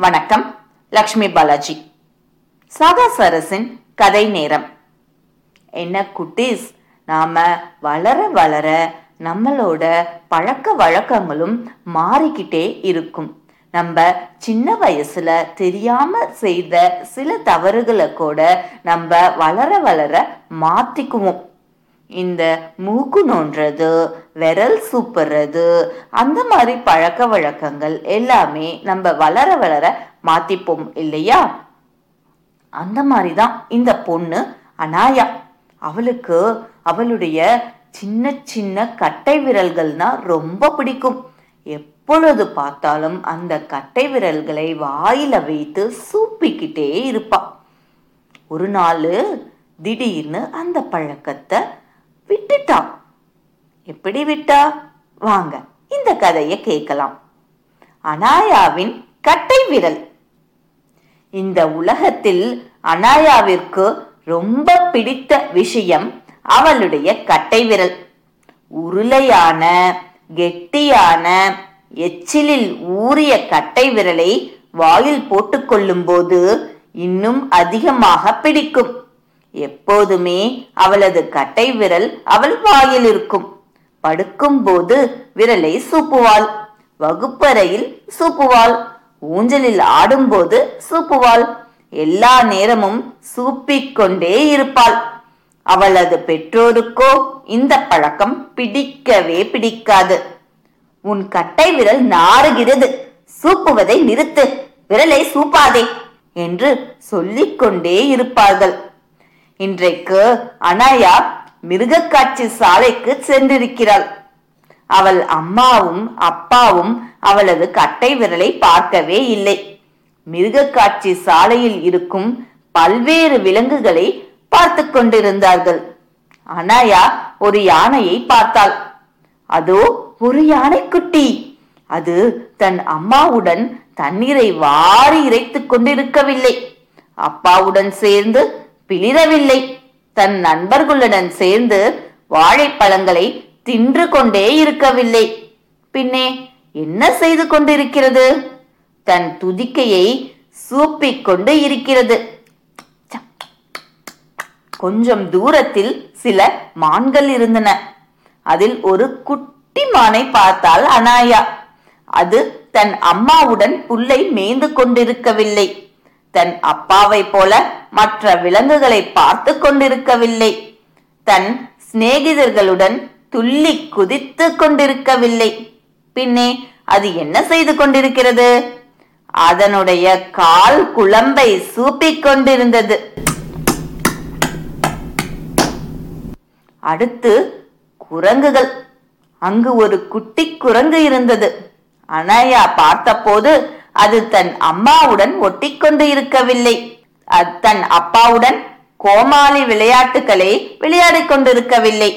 வணக்கம் லக்ஷ்மி பாலாஜி. சாகா கதை நேரம். என்ன குட்டீஸ் நாம வளர வளர நம்மளோட பழக்க வழக்கங்களும் மாறிக்கிட்டே இருக்கும். நம்ம சின்ன வயசுல தெரியாம செய்த சில தவறுகளை கூட நம்ம வளர வளர மாத்திக்குவோம். இந்த மூக்கு நோன்றது விரல் சூப்புறது அந்த மாதிரி பழக்க வழக்கங்கள் எல்லாமே நம்ம வளர வளர மாத்திப்போம் இல்லையா? அந்த மாதிரி தான் இந்த பொண்ணு அனாயா. அவளுக்கு அவளுடைய சின்ன சின்ன கட்டை விரல்கள்னா ரொம்ப பிடிக்கும். எப்பொழுது பார்த்தாலும் அந்த கட்டை விரல்களை வாயில வைத்து சூப்பிக்கிட்டே இருப்பா. ஒரு நாள் திடீர்னு அந்த பழக்கத்தை விட்டுட்டான் எப்படி விட்டா? வாங்க இந்த கதையை கேட்கலாம். அனாயாவின் கட்டை விரல். இந்த உலகத்தில் அனாயாவிற்கு ரொம்ப பிடித்த விஷயம் அவளுடைய கட்டை விரல். உருளையான கெட்டியான எச்சிலில் ஊறிய கட்டை விரலை வாயில் போட்டுக்கொள்ளும் போது இன்னும் அதிகமாக பிடிக்கும். எப்போதுமே அவளது கட்டை விரல் அவள் வாயில் இருக்கும் படுக்கும்போது விரலை சூப்புவாள். வகுப்பறையில் சூப்புவாள். ஊஞ்சலில் ஆடும்போது சூப்புவாள். எல்லா நேரமும் சூப்பிக்கொண்டே இருப்பாள். அவளது பெற்றோருக்கோ இந்த பழக்கம் பிடிக்கவே பிடிக்காது. உன் கட்டை விரல் நாறுகிறது. சூப்புவதை நிறுத்து. விரலை சூப்பாதே என்று சொல்லிக்கொண்டே இருப்பார்கள். இன்றைக்கு அனாயா மிருகக்காட்சி சாலைக்கு சென்றிருக்கிறாள். அவள் அம்மாவும் அப்பாவும் அவளது கட்டை விரலை பார்க்கவே இல்லை. மிருகக்காட்சி சாலையில் இருக்கும் பல்வேறு விலங்குகளை பார்த்து கொண்டிருந்தார்கள். அனாயா ஒரு யானையை பார்த்தாள். அதோ ஒரு யானைக்குட்டி. அது தன் அம்மாவுடன் தண்ணீரை வாரி இறைத்துக் கொண்டிருக்கவில்லை. அப்பாவுடன் சேர்ந்து பிளிரவில்லை. தன் நண்பர்களுடன் சேர்ந்து வாழைப்பழங்களை தின்று கொண்டே இருக்கவில்லை. பின்னே என்ன செய்து கொண்டிருக்கிறது? தன் துதிக்கையை சூப்பிக் கொண்டு இருக்கிறது. கொஞ்சம் தூரத்தில் சில மான்கள் இருந்தன. அதில் ஒரு குட்டி மானை பார்த்தால் அனாயா. அது தன் அம்மாவுடன் புல்லை மேய்ந்து கொண்டிருக்கவில்லை. தன் அப்பாவை போல மற்ற விலங்குகளை பார்த்து கொண்டிருக்கவில்லை. தன் சிநேகிதர்களுடன் துள்ளி குதித்து கொண்டிருக்கவில்லை. பின்னே அது என்ன செய்து கொண்டிருக்கிறது? அதனுடைய கால் குழம்பை சூப்பிக் கொண்டிருந்தது. அடுத்து குரங்குகள். அங்கு ஒரு குட்டி குரங்கு இருந்தது. அனாயா பார்த்தபோது அது தன் அம்மாவுடன் ஒட்டிக்கொண்டு இருக்கவில்லை. அது தன் அப்பாவுடன் கோமாளி விளையாட்டுகளை விளையாடிக் கொண்டிருக்கவில்லை.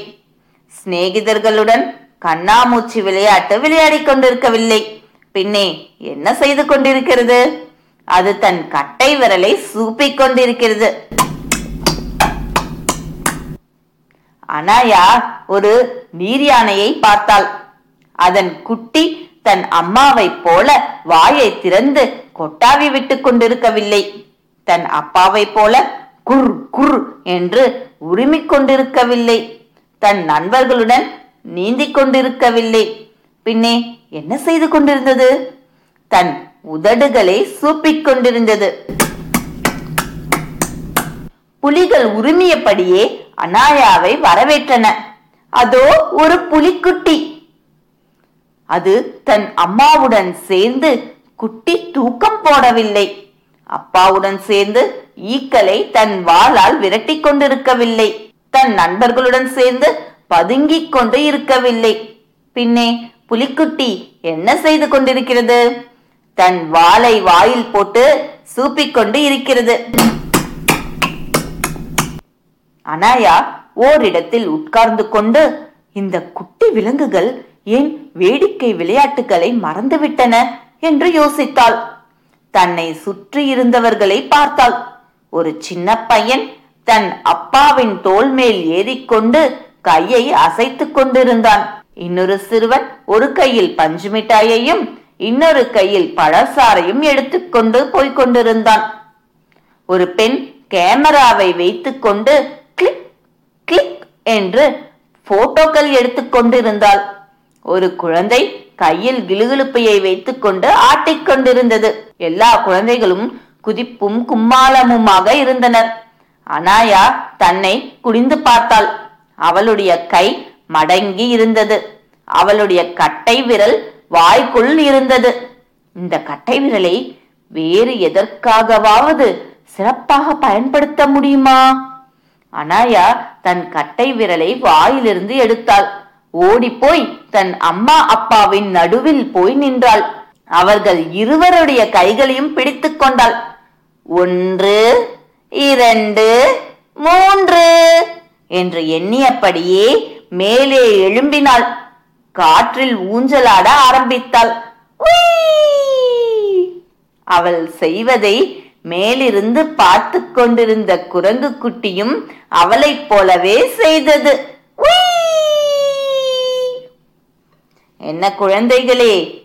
சிநேகிதர்களுடன் கண்ணாமூச்சி விளையாட்டு விளையாடிக் கொண்டிருக்கவில்லை. பின்னே என்ன செய்து கொண்டிருக்கிறது? அது தன் கட்டை விரலை சூப்பிக் கொண்டிருக்கிறது. அனாயா ஒரு நீர் யானையை பார்த்தாள். அதன் குட்டி தன் அம்மாவைப் போல வாயை திறந்து கொட்டாவி விட்டுக் கொண்டிருக்கவில்லை. தன் அப்பாவைப் போல குர் குர் என்று உரிமிக் கொண்டிருக்கவில்லை. தன் நண்பர்களுடன் நீந்திக் கொண்டிருக்கவில்லை. பின்னே என்ன செய்து கொண்டிருந்தது? தன் உதடுகளை சூப்பிக் கொண்டிருந்தது. புலிகள் உரிமையபடியே அனாயாவை வரவேற்றன. அதோ ஒரு புலிக்குட்டி. அது தன் அம்மாவுடன் சேர்ந்து குட்டி தூக்கம் போடவில்லை. அப்பாவுடன் சேர்ந்து ஈக்களை தன் வாளால் விரட்டி கொண்டிருக்கவில்லை. தன் நண்பர்களுடன் சேர்ந்து பதுங்கிக் கொண்டு இருக்கவில்லை. பின்னே புலிக்குட்டி என்ன செய்து கொண்டிருக்கிறது? தன் வாளை வாயில் போட்டு சூப்பிக் கொண்டு இருக்கிறது. அனாயா ஓரிடத்தில் உட்கார்ந்து கொண்டு இந்த குட்டி விலங்குகள் ஏன் வேடிக்கை விளையாட்டுகளை மறந்துவிட்டன? என்று யோசித்தாள். தன்னை சுற்றி இருந்தவர்களை பார்த்தாள். ஒரு சின்ன பையன் தன் அப்பாவின் தோல் மேல் ஏறிக்கொண்டு கையை அசைத்துக் கொண்டிருந்தான். இன்னொரு சிறுவன் ஒரு கையில் பஞ்சு மிட்டாயையும் இன்னொரு கையில் பழசாரையும் எடுத்துக்கொண்டு போய்க் கொண்டிருந்தான். ஒரு பெண் கேமராவை வைத்துக்கொண்டு கிளிக் கிளிக் என்று போட்டோக்கள் எடுத்துக்கொண்டிருந்தாள் ஒரு குழந்தை கையில் கிளுகிழுப்பையை வைத்துக்கொண்டு ஆட்டிக்கொண்டிருந்தது எல்லா குழந்தைகளும் குதிப்பும் கும்மாளமுமாக இருந்தனர். அனாயா தன்னை குனிந்து பார்த்தாள். அவளுடைய கை மடங்கி இருந்தது. அவளுடைய கட்டை விரல் வாய்க்குள் இருந்தது. இந்த கட்டை விரலை வேறு எதற்காகவாவது சிறப்பாக பயன்படுத்த முடியுமா? அனாயா தன் கட்டை விரலை வாயிலிருந்து எடுத்தாள். ஓடிப்போய் தன் அம்மா அப்பாவின் நடுவில் போய் நின்றாள். அவர்கள் இருவருடைய கைகளையும் பிடித்து கொண்டாள். ஒன்று இரண்டு மூன்று என்று எண்ணியபடியே மேலே எழும்பினாள். காற்றில் ஊஞ்சலாட ஆரம்பித்தாள். அவள் செய்வதை மேலிருந்து பார்த்து கொண்டிருந்த குரங்கு குட்டியும் அவளைப் போலவே செய்தது. என்ன குழந்தைகளே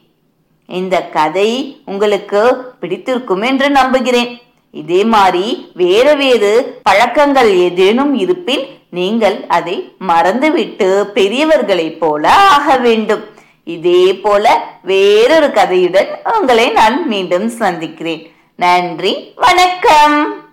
இந்த கதை உங்களுக்கு பிடித்திருக்கும் என்று நம்புகிறேன். இதே மாதிரி வேறு வேறு பழக்கங்கள் ஏதேனும் இருப்பின் நீங்கள் அதை மறந்துவிட்டு பெரியவர்களைப் போல ஆக வேண்டும். இதே போல வேறொரு கதையுடன் உங்களை நான் மீண்டும் சந்திக்கிறேன். நன்றி வணக்கம்.